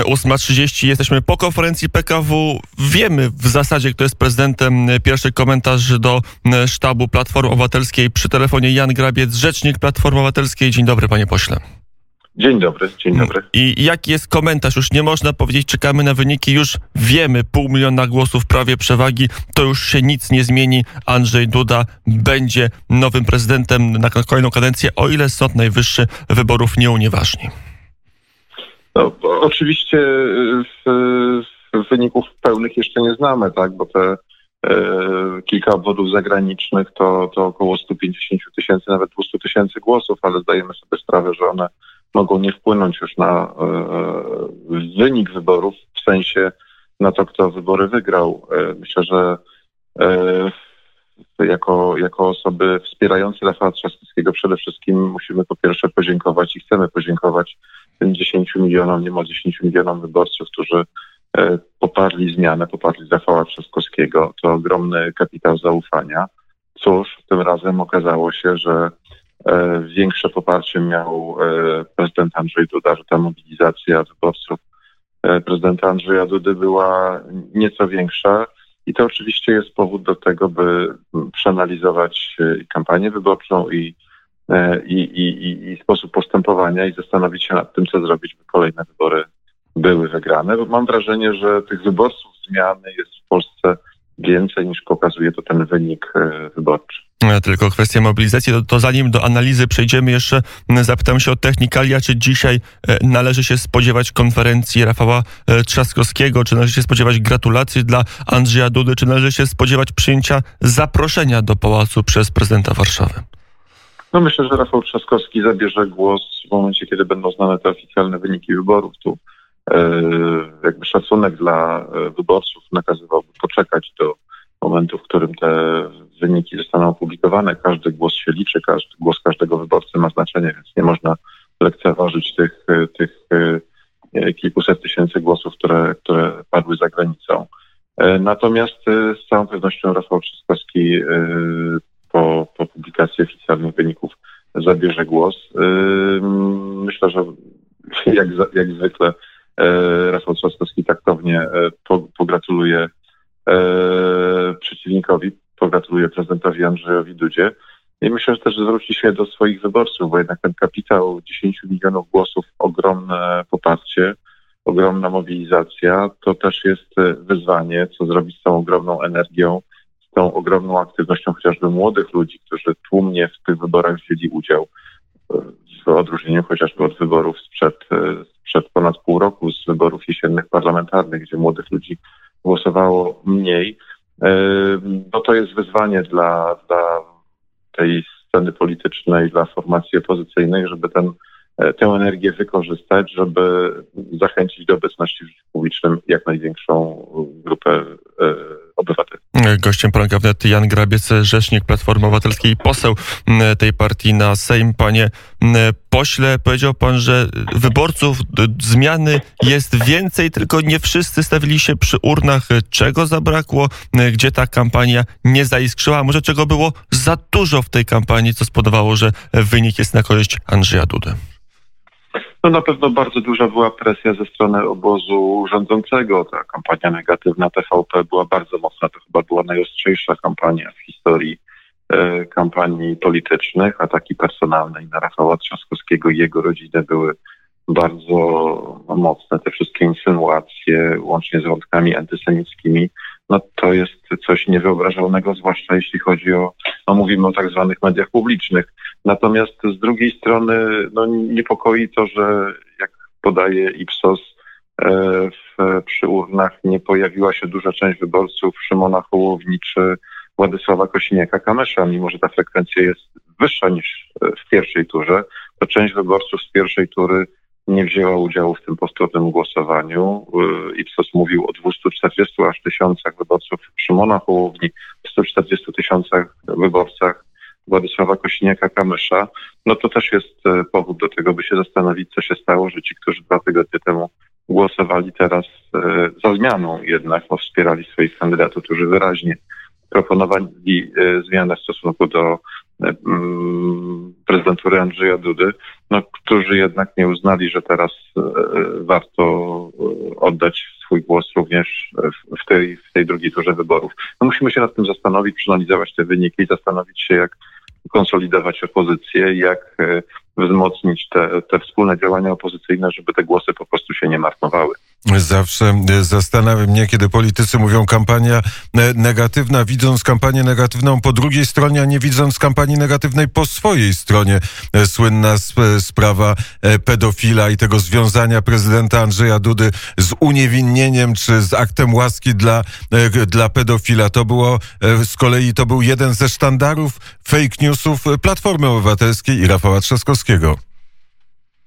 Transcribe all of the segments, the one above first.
8.30 jesteśmy po konferencji PKW. Wiemy w zasadzie, kto jest prezydentem. Pierwszy komentarz do sztabu Platformy Obywatelskiej przy telefonie Jan Grabiec, rzecznik Platformy Obywatelskiej. Dzień dobry, panie pośle. Dzień dobry, dzień dobry. I jaki jest komentarz? Już nie można powiedzieć, czekamy na wyniki, już wiemy, pół miliona głosów prawie przewagi, to już się nic nie zmieni. Andrzej Duda będzie nowym prezydentem na kolejną kadencję, o ile Sąd Najwyższy wyborów nie unieważni. No, oczywiście w, w wyników pełnych jeszcze nie znamy, tak, bo te e, kilka obwodów zagranicznych to, to około 150 tysięcy, nawet 200 tysięcy głosów, ale zdajemy sobie sprawę, że one mogą nie wpłynąć już na e, wynik wyborów, w sensie na to, kto wybory wygrał. E, myślę, że e, jako, jako osoby wspierające Rafała Trzaskowskiego przede wszystkim musimy po pierwsze podziękować i chcemy podziękować tym 10 milionom, niemal 10 milionom wyborców, którzy e, poparli zmianę, poparli Rafała Trzaskowskiego. To ogromny kapitał zaufania. Cóż, tym razem okazało się, że e, większe poparcie miał e, prezydent Andrzej Duda, że ta mobilizacja wyborców prezydenta Andrzeja Dudy była nieco większa. I to oczywiście jest powód do tego, by przeanalizować kampanię wyborczą i i, i, i sposób postępowania i zastanowić się nad tym, co zrobić, by kolejne wybory były wygrane. Bo mam wrażenie, że tych wyborców zmiany jest w Polsce więcej niż pokazuje to ten wynik e, wyborczy. E, tylko kwestia mobilizacji. To, to, zanim do analizy przejdziemy, jeszcze zapytam się o technikalia. Czy dzisiaj należy się spodziewać konferencji Rafała Trzaskowskiego? Czy należy się spodziewać gratulacji dla Andrzeja Dudy? Czy należy się spodziewać przyjęcia zaproszenia do pałacu przez prezydenta Warszawy? No myślę, że Rafał Trzaskowski zabierze głos w momencie, kiedy będą znane te oficjalne wyniki wyborów. Tu e, jakby szacunek dla e, wyborców nakazywałby poczekać do momentu, w którym te wyniki zostaną opublikowane. Każdy głos się liczy, każdy głos każdego wyborcy ma znaczenie, więc nie można lekceważyć tych, e, tych kilkuset tysięcy głosów, które, które padły za granicą. Natomiast z całą pewnością Rafał Trzaskowski po, po publikacji oficjalnych wyników zabierze głos. Myślę, że jak, jak zwykle e, Rafał Trzaskowski taktownie e, pogratuluje e, przeciwnikowi, pogratuluje prezydentowi Andrzejowi Dudzie. I myślę, że też zwróci się do swoich wyborców, bo jednak ten kapitał 10 milionów głosów, ogromne poparcie, ogromna mobilizacja, to też jest wyzwanie, co zrobić z tą ogromną energią, tą ogromną aktywnością chociażby młodych ludzi, którzy tłumnie w tych wyborach wzięli udział, w odróżnieniu chociażby od wyborów sprzed, sprzed ponad pół roku, z wyborów jesiennych parlamentarnych, gdzie młodych ludzi głosowało mniej, no to jest wyzwanie dla, dla tej sceny politycznej, dla formacji opozycyjnej, żeby ten, tę energię wykorzystać, żeby zachęcić do obecności w życiu publicznym jak największą grupę e, obywateli. Gościem poranka wnet Jan Grabiec, rzecznik Platformy Obywatelskiej, poseł tej partii na Sejm. Panie pośle, powiedział pan, że wyborców zmiany jest więcej, tylko nie wszyscy stawili się przy urnach. Czego zabrakło? Gdzie ta kampania nie zaiskrzyła? Może czego było za dużo w tej kampanii, co spowodowało, że wynik jest na korzyść Andrzeja Dudy? No na pewno bardzo duża była presja ze strony obozu rządzącego. Ta kampania negatywna TVP była bardzo mocna. To chyba była najostrzejsza kampania w historii e, kampanii politycznych. Ataki personalne i na Rafała Trzaskowskiego i jego rodzinę były bardzo mocne. Te wszystkie insynuacje, łącznie z wątkami antysemickimi, no to jest coś niewyobrażalnego, zwłaszcza jeśli chodzi o, no mówimy o tak zwanych mediach publicznych. Natomiast z drugiej strony no, niepokoi to, że jak podaje Ipsos, e, w, przy urnach nie pojawiła się duża część wyborców Szymona Hołowni czy Władysława Kosiniaka-Kamysza, mimo że ta frekwencja jest wyższa niż w pierwszej turze, to część wyborców z pierwszej tury nie wzięła udziału w tym powtórnym głosowaniu. Y, Ipsos mówił o 240 aż tysiącach wyborców. Szymona Hołowni, 140 tysiącach wyborcach. Władysława Kośniaka-Kamysza, no to też jest y, powód do tego, by się zastanowić, co się stało, że ci, którzy dwa tygodnie temu głosowali teraz y, za zmianą jednak, bo wspierali swoich kandydatów, którzy wyraźnie proponowali zmianę w stosunku do prezydentury Andrzeja Dudy, no, którzy jednak nie uznali, że teraz warto oddać swój głos również w tej, w tej drugiej turze wyborów. No, musimy się nad tym zastanowić, przeanalizować te wyniki i zastanowić się, jak konsolidować opozycję, jak wzmocnić te, te wspólne działania opozycyjne, żeby te głosy po prostu się nie marnowały. Zawsze e, zastanawia mnie, kiedy politycy mówią kampania e, negatywna, widząc kampanię negatywną po drugiej stronie, a nie widząc kampanii negatywnej po swojej stronie. E, słynna sprawa pedofila i tego związania prezydenta Andrzeja Dudy z uniewinnieniem czy z aktem łaski dla, dla pedofila. To było z kolei to był jeden ze sztandarów fake newsów Platformy Obywatelskiej i Rafała Trzaskowskiego.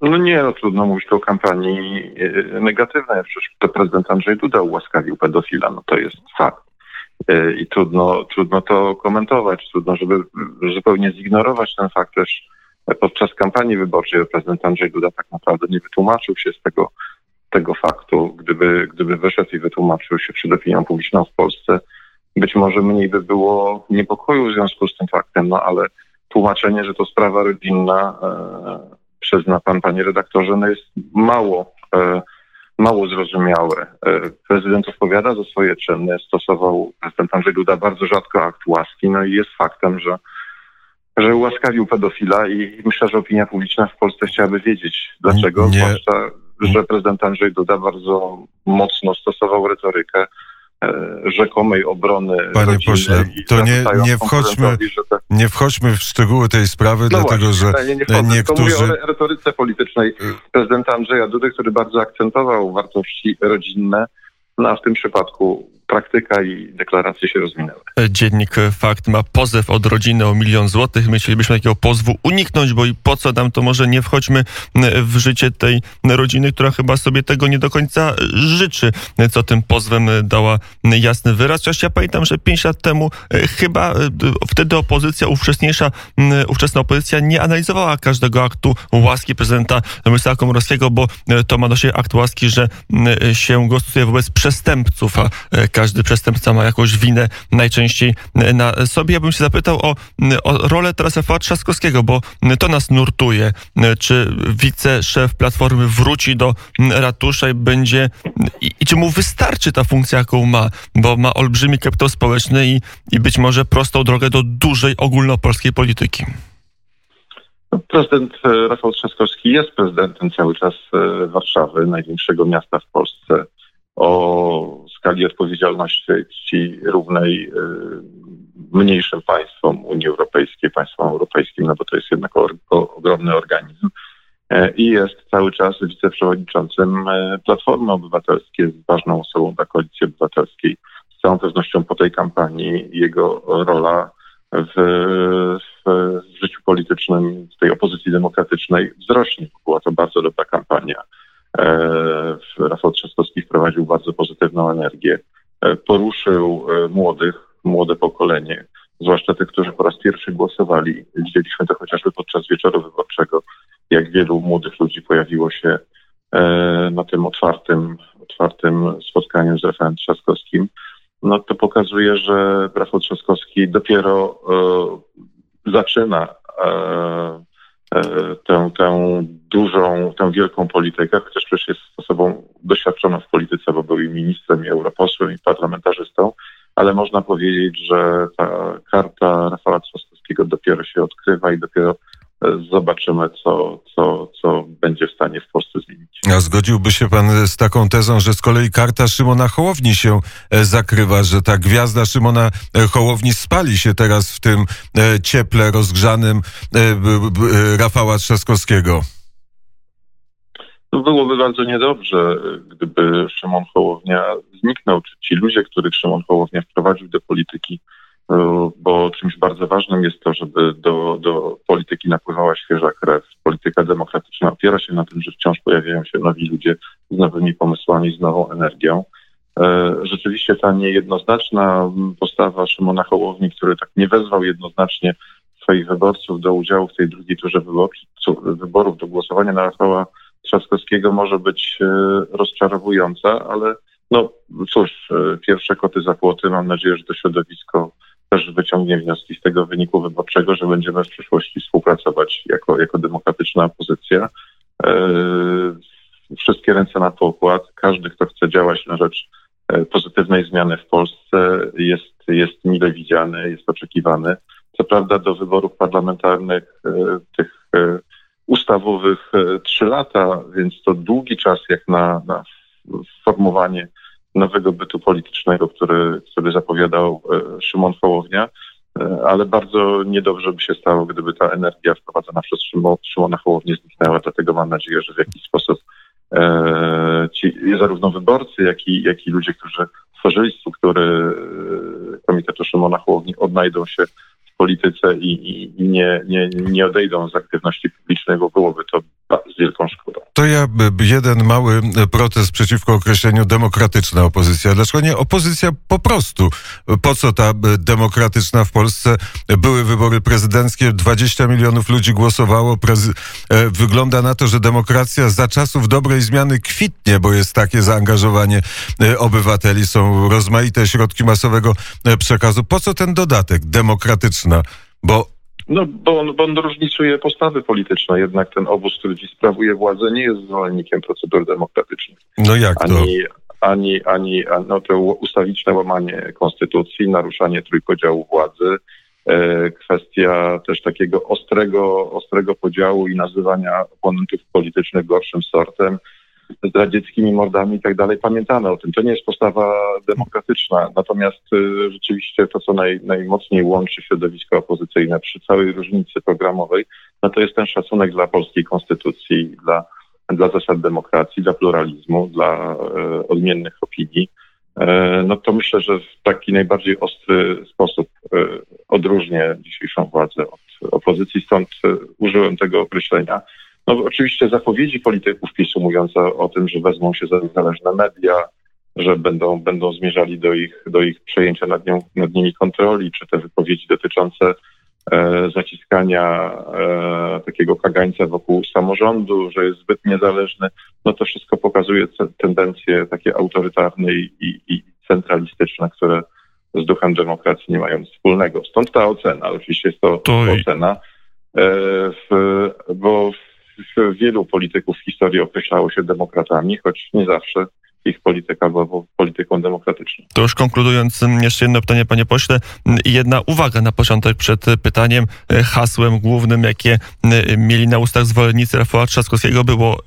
No nie, no trudno mówić o kampanii e, negatywnej. Przecież to prezydent Andrzej Duda ułaskawił pedofila, no to jest fakt. E, I trudno, trudno to komentować, trudno, żeby zupełnie zignorować ten fakt też podczas kampanii wyborczej prezydent Andrzej Duda tak naprawdę nie wytłumaczył się z tego, tego faktu. Gdyby, gdyby wyszedł i wytłumaczył się przed opinią publiczną w Polsce, być może mniej by było niepokoju w związku z tym faktem, no ale tłumaczenie, że to sprawa rodzinna, e, przyzna pan, panie redaktorze, no jest mało, e, mało zrozumiałe. E, prezydent odpowiada za swoje czyny, stosował prezydent Andrzej Duda bardzo rzadko akt łaski, no i jest faktem, że że ułaskawił pedofila i myślę, że opinia publiczna w Polsce chciałaby wiedzieć, dlaczego, Nie. zwłaszcza, że prezydent Andrzej Duda bardzo mocno stosował retorykę rzekomej obrony. Panie pośle, to nie, nie, wchodźmy, te... nie wchodźmy w szczegóły tej sprawy, no dlatego właśnie, że nie, nie niektórzy... To mówię o retoryce politycznej prezydenta Andrzeja Dudy, który bardzo akcentował wartości rodzinne, no a w tym przypadku praktyka i deklaracje się rozwinęły. Dziennik Fakt ma pozew od rodziny o milion złotych. My chcielibyśmy takiego pozwu uniknąć, bo i po co nam to może nie wchodźmy w życie tej rodziny, która chyba sobie tego nie do końca życzy, co tym pozwem dała jasny wyraz. Chociaż ja pamiętam, że pięć lat temu e, chyba e, wtedy opozycja, ówczesniejsza, ówczesna opozycja nie analizowała każdego aktu łaski prezydenta Mirosława Komorowskiego, bo e, to ma do siebie akt łaski, że się go stosuje wobec przestępców, a każdy przestępca ma jakąś winę najczęściej na sobie. Ja bym się zapytał o, o rolę teraz Rafała Trzaskowskiego, bo to nas nurtuje. Czy wiceszef Platformy wróci do ratusza i będzie i, i czy mu wystarczy ta funkcja, jaką ma, bo ma olbrzymi kapitał społeczny i, i być może prostą drogę do dużej ogólnopolskiej polityki. Prezydent e, Rafał Trzaskowski jest prezydentem cały czas e, Warszawy, największego miasta w Polsce o skali odpowiedzialności równej y, mniejszym państwom Unii Europejskiej, państwom europejskim, no bo to jest jednak ogromny organizm. E, I jest cały czas wiceprzewodniczącym e, Platformy Obywatelskiej, jest ważną osobą dla Koalicji Obywatelskiej. Z całą pewnością po tej kampanii jego rola w, w, w życiu politycznym tej opozycji demokratycznej wzrośnie. Była to bardzo dobra kampania. E, Rafał Trzaskowski wprowadził bardzo pozytywną energię, e, poruszył e, młodych, młode pokolenie, zwłaszcza tych, którzy po raz pierwszy głosowali. Widzieliśmy to chociażby podczas wieczoru wyborczego, jak wielu młodych ludzi pojawiło się na tym otwartym, otwartym spotkaniu z Rafałem Trzaskowskim. No to pokazuje, że Rafał Trzaskowski dopiero zaczyna tę, tę dużą, tę wielką politykę, chociaż przecież jest osobą doświadczoną w polityce, bo był i ministrem, i europosłem, i parlamentarzystą, ale można powiedzieć, że ta karta Rafała Trzaskowskiego dopiero się odkrywa i dopiero zobaczymy, co, co, co będzie w stanie w Polsce zmienić. A zgodziłby się pan z taką tezą, że z kolei karta Szymona Hołowni się e, zakrywa, że ta gwiazda Szymona e, Hołowni spali się teraz w tym e, cieple rozgrzanym Rafała Trzaskowskiego? No byłoby bardzo niedobrze, gdyby Szymon Hołownia zniknął, czy ci ludzie, których Szymon Hołownia wprowadził do polityki, bo czymś bardzo ważnym jest to, żeby do, do polityki napływała świeża krew. Polityka demokratyczna opiera się na tym, że wciąż pojawiają się nowi ludzie z nowymi pomysłami, z nową energią. E, rzeczywiście ta niejednoznaczna postawa Szymona Hołowni, który tak nie wezwał jednoznacznie swoich wyborców do udziału w tej drugiej turze wyborów, do głosowania na Rafała Trzaskowskiego może być e, rozczarowująca, ale no cóż, pierwsze koty za płoty. Mam nadzieję, że to środowisko też wyciągnie wnioski z tego wyniku wyborczego, że będziemy w przyszłości współpracować jako, jako demokratyczna opozycja. Wszystkie ręce na pokład. Każdy, kto chce działać na rzecz pozytywnej zmiany w Polsce jest, jest mile widziany, jest oczekiwany. Co prawda do wyborów parlamentarnych tych ustawowych trzy lata, więc to długi czas jak na, na formowanie nowego bytu politycznego, który, który zapowiadał e, Szymon Hołownia, e, ale bardzo niedobrze by się stało, gdyby ta energia wprowadzona przez Szymona Hołownię zniknęła, dlatego mam nadzieję, że w jakiś sposób e, ci zarówno wyborcy, jak i, jak i ludzie, którzy tworzyli struktury Komitetu Szymona Hołowni odnajdą się polityce i, i, i nie, nie, nie odejdą z aktywności publicznej, bo byłoby To ja jeden mały protest przeciwko określeniu demokratyczna opozycja. Dlaczego nie opozycja po prostu? Po co ta demokratyczna w Polsce? Były wybory prezydenckie, 20 milionów ludzi głosowało. Prezy e, Wygląda na to, że demokracja za czasów dobrej zmiany kwitnie, bo jest takie zaangażowanie e, obywateli, są rozmaite środki masowego e, przekazu. Po co ten dodatek demokratyczna? Bo no, bo on, bo on różnicuje postawy polityczne. Jednak ten obóz, który dziś sprawuje władzę, nie jest zwolennikiem procedur demokratycznych. No jak to? Ani, ani, ani no, to ustawiczne łamanie konstytucji, naruszanie trójpodziału władzy, e, kwestia też takiego ostrego, ostrego podziału i nazywania oponentów politycznych gorszym sortem zdradzieckimi mordami i tak dalej, pamiętamy o tym. To nie jest postawa demokratyczna. Natomiast y, rzeczywiście to, co naj, najmocniej łączy środowisko opozycyjne przy całej różnicy programowej, no to jest ten szacunek dla polskiej konstytucji, dla, dla zasad demokracji, dla pluralizmu, dla e, odmiennych opinii. E, no to myślę, że w taki najbardziej ostry sposób e, odróżnię dzisiejszą władzę od opozycji, stąd użyłem tego określenia. No oczywiście zapowiedzi polityków PiSu mówiące o tym, że wezmą się za niezależne media, że będą, będą zmierzali do ich, do ich przejęcia nad, nią, nad nimi kontroli, czy te wypowiedzi dotyczące e, zaciskania e, takiego kagańca wokół samorządu, że jest zbyt niezależny, no to wszystko pokazuje tendencje takie autorytarne i, i centralistyczne, które z duchem demokracji nie mają nic wspólnego. Stąd ta ocena, oczywiście jest to, to... ocena, e, w, bo w wielu polityków w historii określało się demokratami, choć nie zawsze ich polityka była polityką demokratyczną. To już konkludując, jeszcze jedno pytanie, panie pośle. Jedna uwaga na początek przed pytaniem. Hasłem głównym, jakie mieli na ustach zwolennicy Rafała Trzaskowskiego było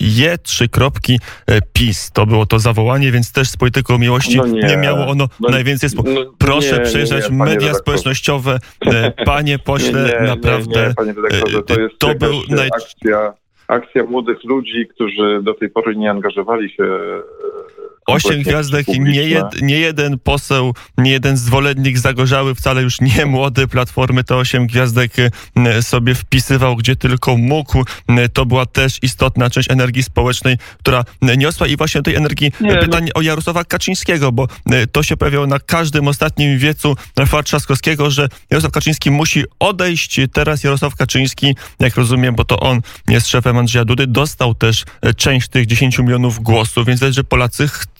je trzy kropki e, PiS. To było to zawołanie, więc też z polityką miłości no nie, nie, miało ono no, najwięcej wspólnego. No, Proszę nie, przejrzeć nie, media społecznościowe. E, panie pośle, naprawdę. to, e, jest to był naj... akcja, akcja młodych ludzi, którzy do tej pory nie angażowali się Osiem gwiazdek i nie, jed, nie jeden poseł, nie jeden zwolennik Zagorzały, wcale już nie młody Platformy, to osiem gwiazdek e, sobie wpisywał, gdzie tylko mógł. E, to była też istotna część energii społecznej, która niosła i właśnie tej energii nie, pytanie no. o Jarosława Kaczyńskiego, bo to się pojawiało na każdym ostatnim wiecu Rafała Trzaskowskiego, że Jarosław Kaczyński musi odejść. Teraz Jarosław Kaczyński, jak rozumiem, bo to on jest szefem Andrzeja Dudy, dostał też część tych 10 milionów głosów, więc widać, że Polacy chcą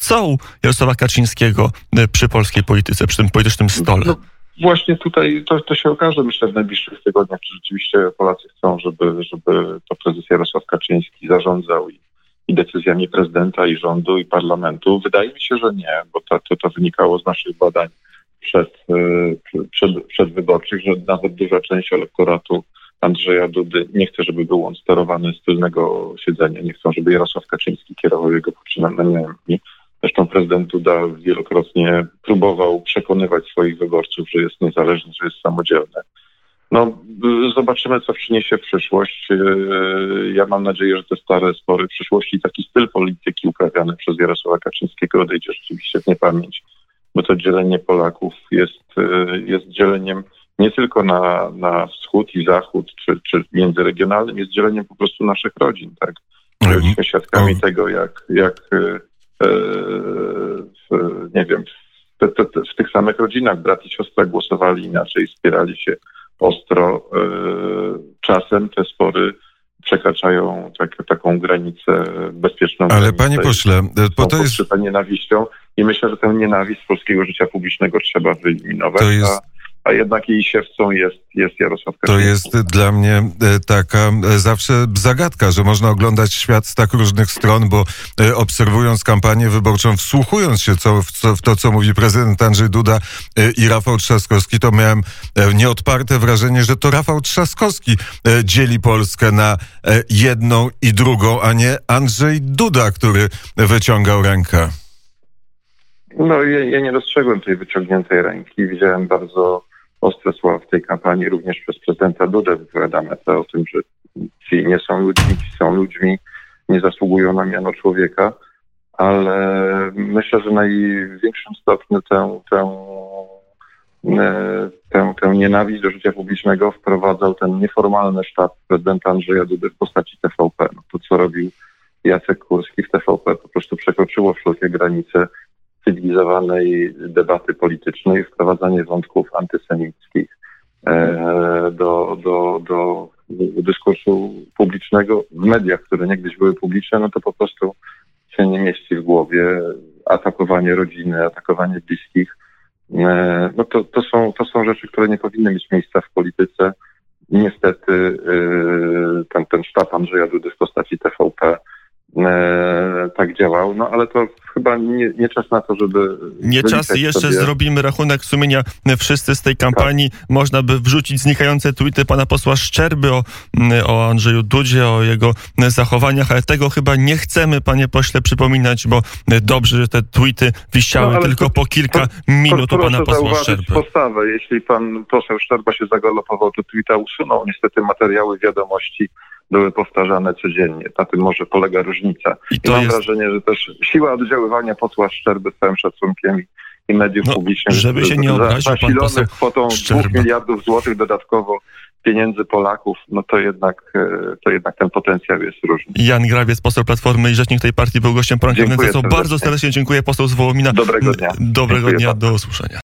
Jarosława Kaczyńskiego e, przy polskiej polityce, przy tym politycznym stole? No, właśnie tutaj to, to się okaże, myślę, w najbliższych tygodniach, czy rzeczywiście Polacy chcą, żeby, żeby to prezes Jarosław Kaczyński zarządzał i, i decyzjami prezydenta i rządu i parlamentu. Wydaje mi się, że nie, bo to, to, to wynikało z naszych badań przed, e, przed, przedwyborczych, że nawet duża część elektoratu Andrzeja Dudy nie chce, żeby był on sterowany z tylnego siedzenia, nie chcą, żeby Jarosław Kaczyński kierował jego poczynaniami. Zresztą prezydent Duda wielokrotnie próbował przekonywać swoich wyborców, że jest niezależny, że jest samodzielny. No, zobaczymy, co przyniesie przyszłość. E, ja mam nadzieję, że te stare spory przyszłości, taki styl polityki uprawiany przez Jarosława Kaczyńskiego odejdzie rzeczywiście w niepamięć, bo to dzielenie Polaków jest, e, jest dzieleniem nie tylko na, na wschód i zachód, czy, czy międzyregionalnym, jest dzieleniem po prostu naszych rodzin, tak? Byliśmy mhm. świadkami tego, jak, jak e, nie wiem, te, te, te, w tych samych rodzinach brat i siostra głosowali inaczej, wspierali się ostro. E, czasem te spory przekraczają tak, taką granicę bezpieczną. Ale panie pośle, bo to jest... nienawiścią. I myślę, że tę nienawiść z polskiego życia publicznego trzeba wyeliminować. To jest- A, jednak jej siewcą jest, jest Jarosław To Kaczyński. jest dla mnie e, taka e, zawsze zagadka, że można oglądać świat z tak różnych stron, bo e, obserwując kampanię wyborczą, wsłuchując się co, w, to, co mówi prezydent Andrzej Duda i Rafał Trzaskowski, to miałem nieodparte wrażenie, że to Rafał Trzaskowski dzieli Polskę na jedną i drugą, a nie Andrzej Duda, który wyciągał rękę. No ja, ja nie dostrzegłem tej wyciągniętej ręki. Widziałem bardzo ostre słowa w tej kampanii, również przez prezydenta Dudę wypowiadane o tym, że ci nie są ludźmi, ci są ludźmi, nie zasługują na miano człowieka, ale myślę, że w największym stopniu tę, tę, e, tę, tę nienawiść do życia publicznego wprowadzał ten nieformalny sztab prezydenta Andrzeja Dudy w postaci TVP. No, to, co robił Jacek Kurski w TVP, po prostu przekroczyło wszelkie granice cywilizowanej debaty politycznej, wprowadzanie wątków antysemickich e, do, do, do dyskursu publicznego w mediach, które niegdyś były publiczne, no to po prostu się nie mieści w głowie. Atakowanie rodziny, atakowanie bliskich, e, no to, to, są, to są rzeczy, które nie powinny mieć miejsca w polityce. Niestety e, ten, ten sztab Andrzeja Dudy w postaci TVP tak działał, no ale to chyba nie, nie czas na to, żeby... Nie czas, jeszcze sobie- zrobimy rachunek sumienia wszyscy z tej kampanii. Można by wrzucić znikające tweety pana posła Szczerby o, o Andrzeju Dudzie, o jego zachowaniach, ale tego chyba nie chcemy, panie pośle, przypominać, bo dobrze, że te tweety wisiały No, tylko to- po kilka to- minut u proszę pana posła Szczerby. postawę. Jeśli pan poseł Szczerba się zagalopował, to tweeta usunął. Niestety materiały wiadomości były powtarzane codziennie. Na tym może polega różnica. I I mam jest, wrażenie, że też siła oddziaływania posła Szczerby z całym szacunkiem i, mediów No, publicznych żeby się nie obraził pan poseł kwotą Szczerba. 2 miliardów złotych dodatkowo pieniędzy Polaków, no to jednak, e, to jednak ten potencjał jest różny. Jan Grabiec, poseł Platformy i rzecznik tej partii był gościem poranka bardzo serdecznie dziękuję poseł z Wołomina. Dobrego dnia. Dobrego Dziękuję dnia, do usłyszenia.